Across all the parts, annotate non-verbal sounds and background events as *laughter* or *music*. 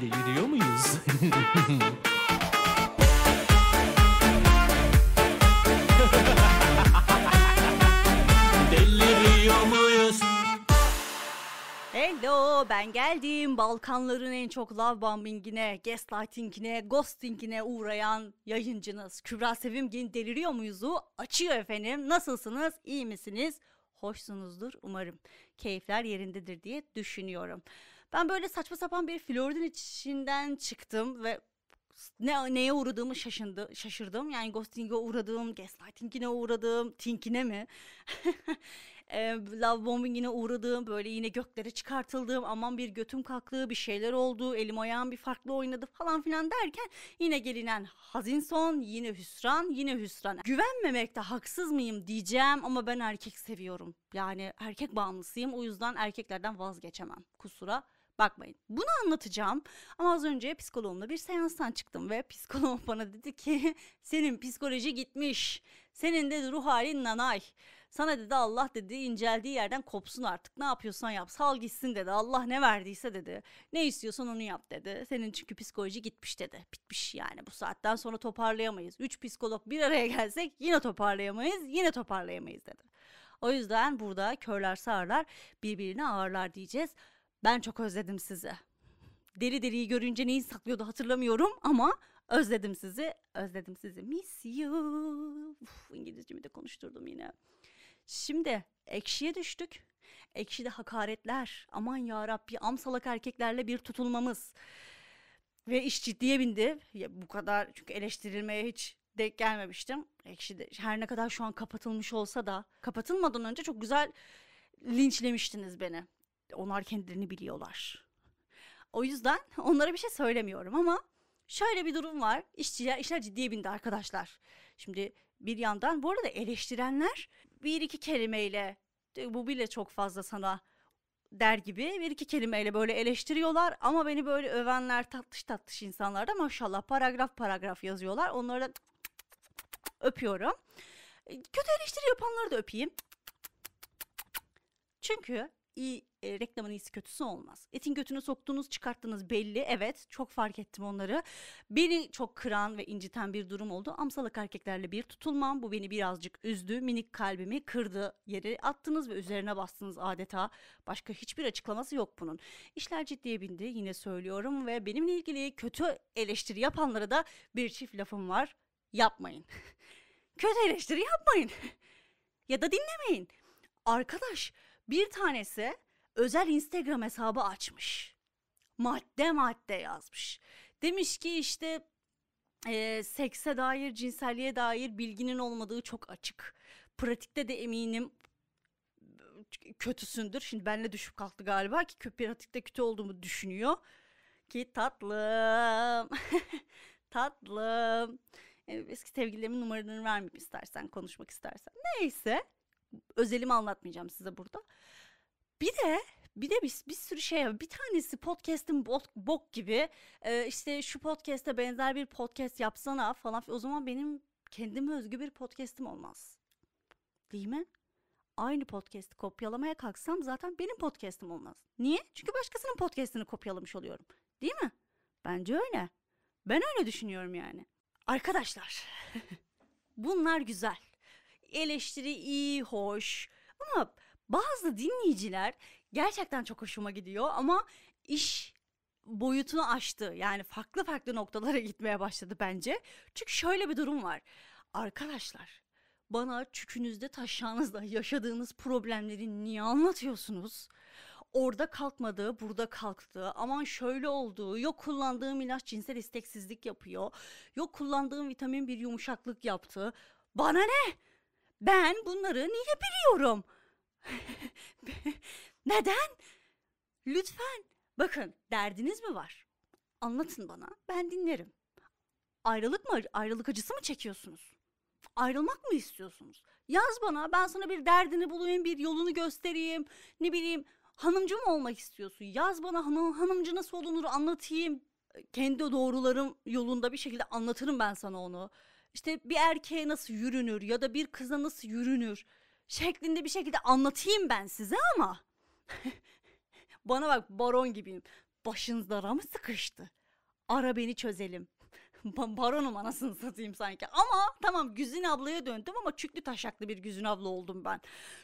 Deliriyor muyuz? *laughs* Deliriyor muyuz? Hello ben geldim. Balkanların en çok love bombingine, gaslightingine, ghostingine uğrayan yayıncınız. Kübra Sevimgin deliriyor muyuzu açıyor efendim. Nasılsınız? İyi misiniz? Hoşsunuzdur umarım. Keyifler yerindedir diye düşünüyorum. Ben böyle saçma sapan bir flörtün içinden çıktım ve ne neye uğradığımı şaşındı, şaşırdım. Yani ghosting'e uğradım, gaslighting'ine uğradım, tinkine mi? *laughs* e, love bombing'ine uğradım, böyle yine göklere çıkartıldım, aman bir götüm kalktı, bir şeyler oldu, elim ayağım bir farklı oynadı falan filan derken yine gelinen hazin son, yine hüsran, yine hüsran. Güvenmemekte haksız mıyım diyeceğim ama ben erkek seviyorum. Yani erkek bağımlısıyım, o yüzden erkeklerden vazgeçemem. Kusura Bakmayın. Bunu anlatacağım. Ama az önce psikoloğumla bir seanstan çıktım ve psikolog *laughs* bana dedi ki senin psikoloji gitmiş. Senin de ruh halin nanay. Sana dedi Allah dedi inceldiği yerden kopsun artık. Ne yapıyorsan yap. Sal gitsin dedi. Allah ne verdiyse dedi. Ne istiyorsan onu yap dedi. Senin çünkü psikoloji gitmiş dedi. Bitmiş yani bu saatten sonra toparlayamayız. Üç psikolog bir araya gelsek yine toparlayamayız. Yine toparlayamayız dedi. O yüzden burada körler sağırlar birbirine ağırlar diyeceğiz. Ben çok özledim sizi. Deli deliyi görünce neyi saklıyordu hatırlamıyorum ama özledim sizi. Özledim sizi. Miss you. Uf, İngilizcemi de konuşturdum yine. Şimdi ekşiye düştük. Ekşide hakaretler. Aman ya Rabbi amsalak erkeklerle bir tutulmamız. Ve iş ciddiye bindi. Ya, bu kadar çünkü eleştirilmeye hiç denk gelmemiştim. Ekşide her ne kadar şu an kapatılmış olsa da kapatılmadan önce çok güzel linçlemiştiniz beni. Onlar kendilerini biliyorlar. O yüzden *laughs* onlara bir şey söylemiyorum ama şöyle bir durum var. İşçiler, işler ciddiye bindi arkadaşlar. Şimdi bir yandan bu arada eleştirenler bir iki kelimeyle bu bile çok fazla sana der gibi bir iki kelimeyle böyle eleştiriyorlar ama beni böyle övenler tatlış tatlış insanlar da maşallah paragraf paragraf yazıyorlar. Onları da öpüyorum. Kötü eleştiri yapanları da öpeyim. Çünkü iyi e, reklamın iyisi kötüsü olmaz. Etin götünü soktuğunuz çıkarttığınız belli. Evet çok fark ettim onları. Beni çok kıran ve inciten bir durum oldu. Amsalık erkeklerle bir tutulmam. Bu beni birazcık üzdü. Minik kalbimi kırdı. Yere attınız ve üzerine bastınız adeta. Başka hiçbir açıklaması yok bunun. İşler ciddiye bindi yine söylüyorum ve benimle ilgili kötü eleştiri yapanlara da bir çift lafım var. Yapmayın. *laughs* kötü eleştiri yapmayın. *laughs* ya da dinlemeyin. Arkadaş bir tanesi özel Instagram hesabı açmış. Madde madde yazmış. Demiş ki işte e, sekse dair, cinselliğe dair bilginin olmadığı çok açık. Pratikte de eminim kötüsündür. Şimdi benle düşüp kalktı galiba ki pratikte kötü olduğumu düşünüyor. Ki tatlım. *laughs* tatlım. Yani eski sevgililerimin numaralarını vermeyeyim istersen, konuşmak istersen. Neyse. Özelimi anlatmayacağım size burada. Bir de bir de bir, bir sürü şey. Bir tanesi podcast'in bok, bok gibi. Ee, işte şu podcast'e benzer bir podcast yapsana falan. O zaman benim kendime özgü bir podcast'im olmaz. Değil mi? Aynı podcast'i kopyalamaya kalksam zaten benim podcast'im olmaz. Niye? Çünkü başkasının podcast'ini kopyalamış oluyorum. Değil mi? Bence öyle. Ben öyle düşünüyorum yani. Arkadaşlar. *laughs* bunlar güzel. Eleştiri iyi, hoş. Ama bazı dinleyiciler gerçekten çok hoşuma gidiyor ama iş boyutunu aştı. Yani farklı farklı noktalara *laughs* gitmeye başladı bence. Çünkü şöyle bir durum var. Arkadaşlar bana çükünüzde taşağınızda yaşadığınız problemleri niye anlatıyorsunuz? Orada kalkmadı, burada kalktı. Aman şöyle oldu. Yok kullandığım ilaç cinsel isteksizlik yapıyor. Yok kullandığım vitamin bir yumuşaklık yaptı. Bana ne? Ben bunları niye biliyorum? *laughs* Neden? Lütfen. Bakın derdiniz mi var? Anlatın bana. Ben dinlerim. Ayrılık mı? Ayrılık acısı mı çekiyorsunuz? Ayrılmak mı istiyorsunuz? Yaz bana. Ben sana bir derdini bulayım, bir yolunu göstereyim. Ne bileyim hanımcı mı olmak istiyorsun? Yaz bana hanım, hanımcı nasıl olunur anlatayım. Kendi doğrularım yolunda bir şekilde anlatırım ben sana onu. İşte bir erkeğe nasıl yürünür ya da bir kıza nasıl yürünür şeklinde bir şekilde anlatayım ben size ama *laughs* bana bak baron gibiyim. Başınız dara mı sıkıştı? Ara beni çözelim. *laughs* Ba- Baronum anasını satayım sanki. Ama tamam Güzin ablaya döndüm ama çüklü taşaklı bir Güzin abla oldum ben.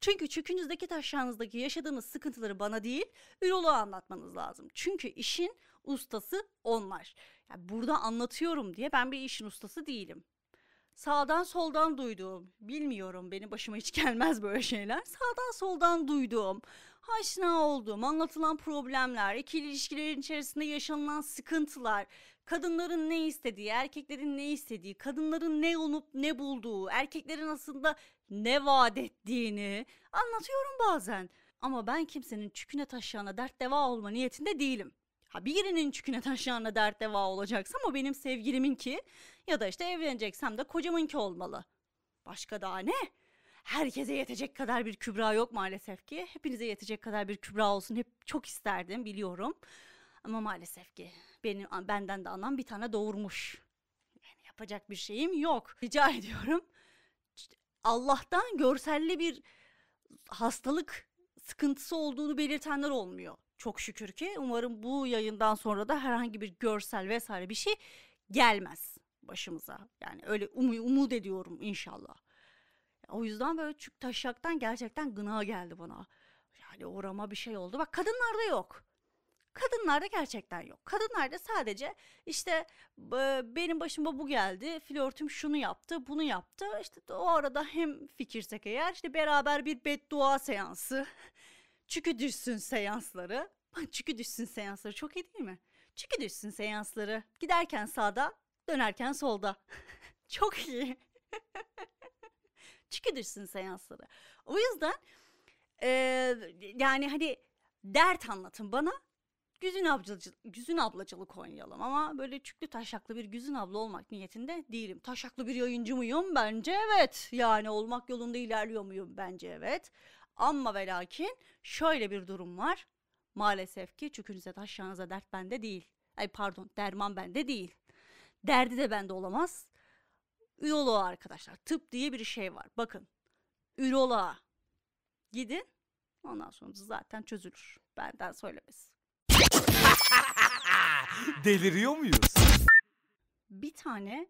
Çünkü çükünüzdeki taşağınızdaki yaşadığınız sıkıntıları bana değil üroloğa anlatmanız lazım. Çünkü işin ustası onlar. Yani burada anlatıyorum diye ben bir işin ustası değilim. Sağdan soldan duyduğum, bilmiyorum benim başıma hiç *laughs* gelmez böyle şeyler. Sağdan soldan duyduğum, aşina olduğum, anlatılan problemler, ikili ilişkilerin içerisinde yaşanılan sıkıntılar, kadınların ne istediği, erkeklerin ne istediği, kadınların ne olup ne bulduğu, erkeklerin aslında ne vaat ettiğini anlatıyorum bazen. Ama ben kimsenin çüküne taşıyana dert deva olma niyetinde değilim. Ha birinin çüküne taşıyana dert deva olacaksam o benim sevgiliminki ya da işte evleneceksem de kocamınki olmalı. Başka daha ne? Herkese yetecek kadar bir kübra yok maalesef ki. Hepinize yetecek kadar bir kübra olsun. Hep çok isterdim biliyorum. Ama maalesef ki benim benden de anam bir tane doğurmuş. Yani yapacak bir şeyim yok. Rica ediyorum. Allah'tan görselli bir hastalık sıkıntısı olduğunu belirtenler olmuyor. Çok şükür ki umarım bu yayından sonra da herhangi bir görsel vesaire bir şey gelmez başımıza. Yani öyle umu- umut ediyorum inşallah. O yüzden böyle çük taşaktan gerçekten gına geldi bana. Yani orama bir şey oldu. Bak kadınlarda yok. Kadınlarda gerçekten yok. Kadınlarda sadece işte e, benim başıma bu geldi, flörtüm şunu yaptı, bunu yaptı. İşte o arada hem fikirsek eğer işte beraber bir beddua seansı, çükü düşsün seansları. Çükü düşsün seansları çok iyi değil mi? Çükü düşsün seansları. Giderken sağda, dönerken solda. *laughs* çok iyi. *laughs* Çükü düşsün seansları. O yüzden e, yani hani dert anlatın bana. Güzün ablacılık, güzün ablacılık oynayalım ama böyle çüklü taşaklı bir güzün abla olmak niyetinde değilim. Taşaklı bir yayıncı mıyım? Bence evet. Yani olmak yolunda ilerliyor muyum? Bence evet. Ama ve lakin şöyle bir durum var. Maalesef ki çükünüze taşağınıza dert bende değil. Ay pardon derman bende değil. Derdi de bende olamaz. Üroloğa arkadaşlar. Tıp diye bir şey var. Bakın. Üroloğa. Gidin. Ondan sonra zaten çözülür. Benden söylemesi. *laughs* Deliriyor muyuz? bir tane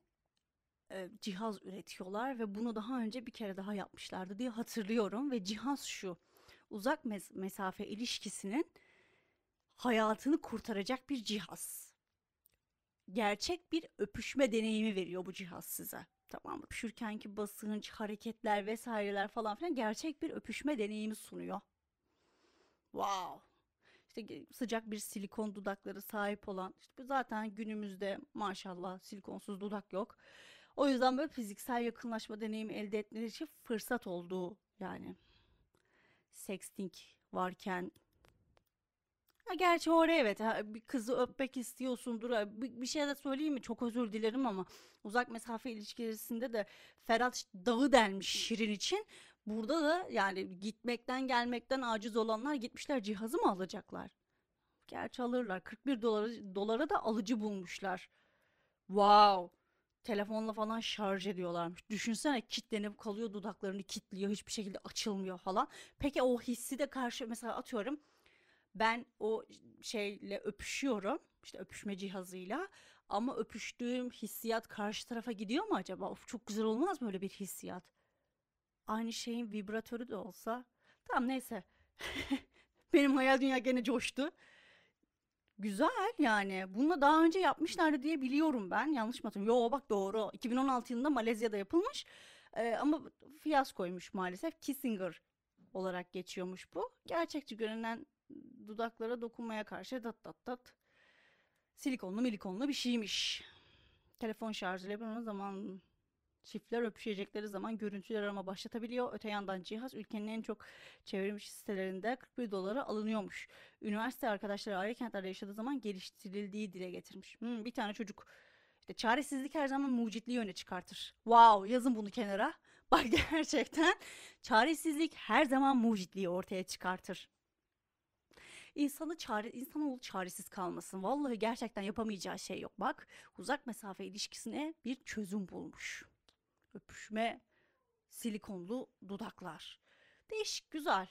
cihaz üretiyorlar ve bunu daha önce bir kere daha yapmışlardı diye hatırlıyorum ve cihaz şu uzak mes- mesafe ilişkisinin hayatını kurtaracak bir cihaz. Gerçek bir öpüşme deneyimi veriyor bu cihaz size. Tamam? Öpüşürkenki basınç, hareketler vesaireler falan filan gerçek bir öpüşme deneyimi sunuyor. Wow işte sıcak bir silikon dudakları sahip olan işte zaten günümüzde maşallah silikonsuz dudak yok. O yüzden böyle fiziksel yakınlaşma deneyimi elde etmeleri için fırsat olduğu yani sexting varken Ha, gerçi oraya evet ha, bir kızı öpmek istiyorsundur. Bir, bir şey de söyleyeyim mi? Çok özür dilerim ama uzak mesafe ilişkilerinde de Ferhat dağı delmiş Şirin için. Burada da yani gitmekten gelmekten aciz olanlar gitmişler cihazı mı alacaklar? Gerçi alırlar. 41 dolara, dolara da alıcı bulmuşlar. Wow. Telefonla falan şarj ediyorlarmış. Düşünsene kitlenip kalıyor dudaklarını kitliyor hiçbir şekilde açılmıyor falan. Peki o hissi de karşı mesela atıyorum ben o şeyle öpüşüyorum işte öpüşme cihazıyla ama öpüştüğüm hissiyat karşı tarafa gidiyor mu acaba? Of çok güzel olmaz mı öyle bir hissiyat? Aynı şeyin vibratörü de olsa. Tamam neyse. *laughs* Benim hayal dünya gene coştu. Güzel yani. Bunu daha önce yapmışlardı diye biliyorum ben. Yanlış mı hatırlıyorum? Yo bak doğru. 2016 yılında Malezya'da yapılmış. Ee, ama fiyaskoymuş maalesef. Kissinger olarak geçiyormuş bu. Gerçekçi görünen dudaklara dokunmaya karşı dat dat dat. Silikonlu milikonlu bir şeymiş. Telefon şarjıyla yapılan zaman çiftler öpüşecekleri zaman görüntüler arama başlatabiliyor. Öte yandan cihaz ülkenin en çok çevrilmiş sitelerinde 41 dolara alınıyormuş. Üniversite arkadaşları ayrı kentlerde yaşadığı zaman geliştirildiği dile getirmiş. Hmm, bir tane çocuk işte çaresizlik her zaman mucitliği öne çıkartır. Wow yazın bunu kenara. *laughs* Bak gerçekten çaresizlik her zaman mucitliği ortaya çıkartır. İnsanı çare, insanoğlu çaresiz kalmasın. Vallahi gerçekten yapamayacağı şey yok. Bak uzak mesafe ilişkisine bir çözüm bulmuş. Öpüşme, silikonlu dudaklar. Değişik, güzel.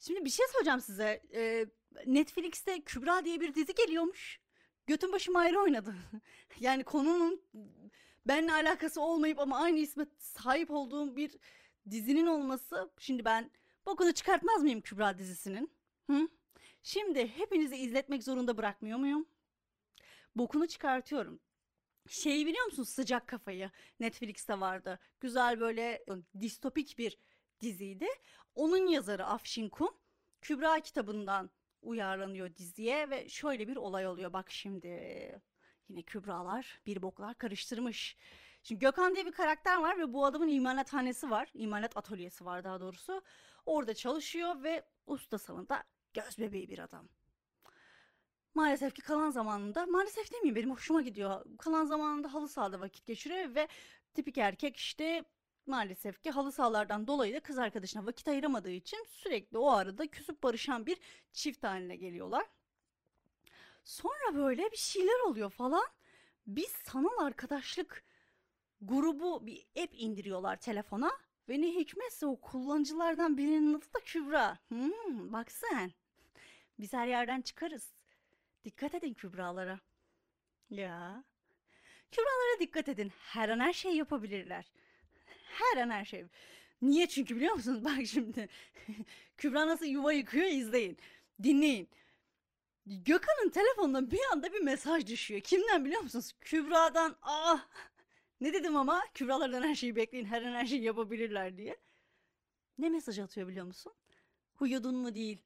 Şimdi bir şey söyleyeceğim size. Ee, Netflix'te Kübra diye bir dizi geliyormuş. Götün başım ayrı oynadı. *laughs* yani konunun benimle alakası olmayıp ama aynı isme sahip olduğum bir dizinin olması. Şimdi ben bokunu çıkartmaz mıyım Kübra dizisinin? Hı? Şimdi hepinizi izletmek zorunda bırakmıyor muyum? Bokunu çıkartıyorum. Şeyi biliyor musun sıcak kafayı Netflix'te vardı. Güzel böyle distopik bir diziydi. Onun yazarı Afşin Kun Kübra kitabından uyarlanıyor diziye ve şöyle bir olay oluyor. Bak şimdi yine Kübralar bir boklar karıştırmış. Şimdi Gökhan diye bir karakter var ve bu adamın imalathanesi var. İmalat atölyesi var daha doğrusu. Orada çalışıyor ve usta salında göz bebeği bir adam. Maalesef ki kalan zamanında, maalesef demeyeyim benim hoşuma gidiyor. Kalan zamanında halı sahada vakit geçiriyor ve tipik erkek işte maalesef ki halı sahalardan dolayı da kız arkadaşına vakit ayıramadığı için sürekli o arada küsüp barışan bir çift haline geliyorlar. Sonra böyle bir şeyler oluyor falan. Biz sanal arkadaşlık grubu bir app indiriyorlar telefona. Ve ne hikmetse o kullanıcılardan birinin adı da Kübra. Hmm, bak sen. Biz her yerden çıkarız. Dikkat edin Kübralara. Ya. Kübralara dikkat edin. Her an her şey yapabilirler. Her an her şey. Niye çünkü biliyor musunuz? *laughs* Bak şimdi. *laughs* Kübra nasıl yuva yıkıyor izleyin. Dinleyin. Gökhan'ın telefonuna bir anda bir mesaj düşüyor. Kimden biliyor musunuz? Kübra'dan. Ah ne dedim ama Kübralardan her şeyi bekleyin her an her şeyi yapabilirler diye. Ne mesaj atıyor biliyor musun? Huyudun mu değil.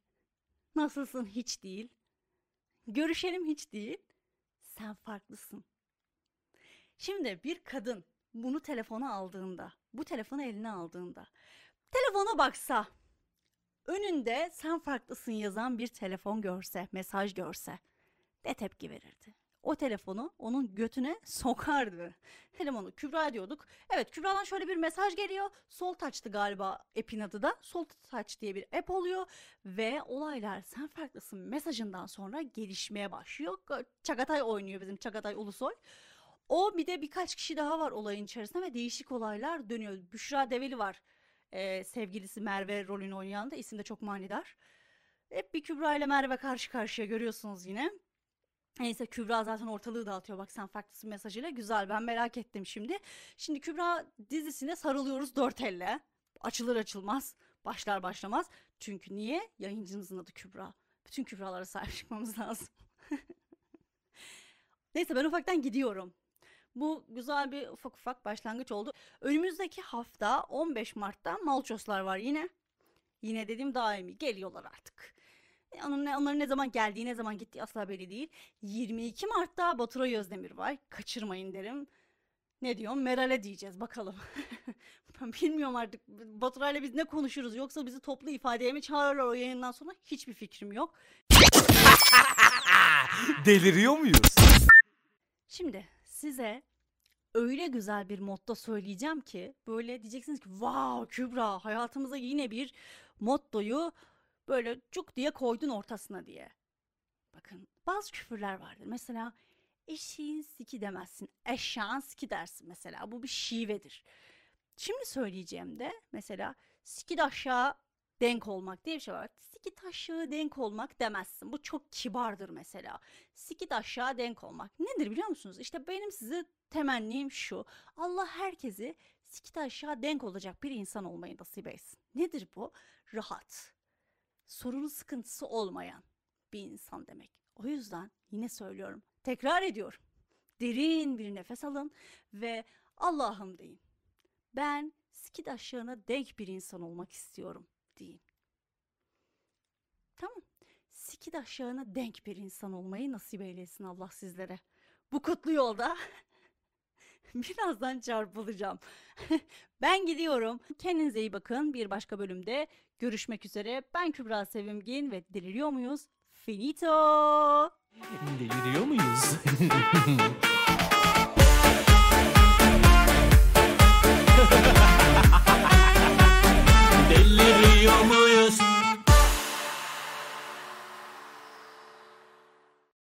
Nasılsın hiç değil. Görüşelim hiç değil. Sen farklısın. Şimdi bir kadın bunu telefona aldığında, bu telefonu eline aldığında, telefona baksa, önünde sen farklısın yazan bir telefon görse, mesaj görse ne tepki verirdi? O telefonu onun götüne sokardı. *laughs* Telefonu Kübra diyorduk. Evet Kübra'dan şöyle bir mesaj geliyor. Sol Touch'tı galiba app'in adı da. Sol Touch diye bir app oluyor. Ve olaylar sen farklısın mesajından sonra gelişmeye başlıyor. Çagatay oynuyor bizim Çagatay Ulusoy. O bir de birkaç kişi daha var olayın içerisinde ve değişik olaylar dönüyor. Büşra Develi var. Ee, sevgilisi Merve rolünü oynayan da isim de çok manidar. Hep bir Kübra ile Merve karşı karşıya görüyorsunuz yine. Neyse Kübra zaten ortalığı dağıtıyor bak sen farklısın mesajıyla güzel ben merak ettim şimdi. Şimdi Kübra dizisine sarılıyoruz dört elle. Açılır açılmaz başlar başlamaz. Çünkü niye? Yayıncımızın adı Kübra. Bütün Kübralara sahip çıkmamız lazım. *laughs* Neyse ben ufaktan gidiyorum. Bu güzel bir ufak ufak başlangıç oldu. Önümüzdeki hafta 15 Mart'ta Malçoslar var yine. Yine dediğim daimi geliyorlar artık. Onun ne, onların ne zaman geldiği, ne zaman gittiği asla belli değil. 22 Mart'ta Baturay Özdemir var. Kaçırmayın derim. Ne diyorum? Meral'e diyeceğiz bakalım. *laughs* ben bilmiyorum artık Baturay'la biz ne konuşuruz yoksa bizi toplu ifadeye mi çağırırlar o yayından sonra hiçbir fikrim yok. *laughs* Deliriyor muyuz? Şimdi size öyle güzel bir motto söyleyeceğim ki böyle diyeceksiniz ki wow Kübra hayatımıza yine bir mottoyu böyle cuk diye koydun ortasına diye. Bakın bazı küfürler vardır. Mesela eşeğin siki demezsin. Eşeğin siki dersin mesela. Bu bir şivedir. Şimdi söyleyeceğim de mesela siki aşağı denk olmak diye bir şey var. Sikit aşağı denk olmak demezsin. Bu çok kibardır mesela. Sikit aşağı denk olmak. Nedir biliyor musunuz? İşte benim size temennim şu. Allah herkesi sikit aşağı denk olacak bir insan olmayı nasip etsin. Nedir bu? Rahat sorunu sıkıntısı olmayan bir insan demek. O yüzden yine söylüyorum, tekrar ediyorum. Derin bir nefes alın ve Allah'ım deyin. Ben skid aşağına denk bir insan olmak istiyorum deyin. Tamam. Skid aşağına denk bir insan olmayı nasip eylesin Allah sizlere. Bu kutlu yolda *laughs* *laughs* Birazdan çarpılacağım. *laughs* ben gidiyorum. Kendinize iyi bakın. Bir başka bölümde görüşmek üzere. Ben Kübra Sevimgin ve deliriyor muyuz? Finito. Deliriyor muyuz? *laughs* deliriyor muyuz?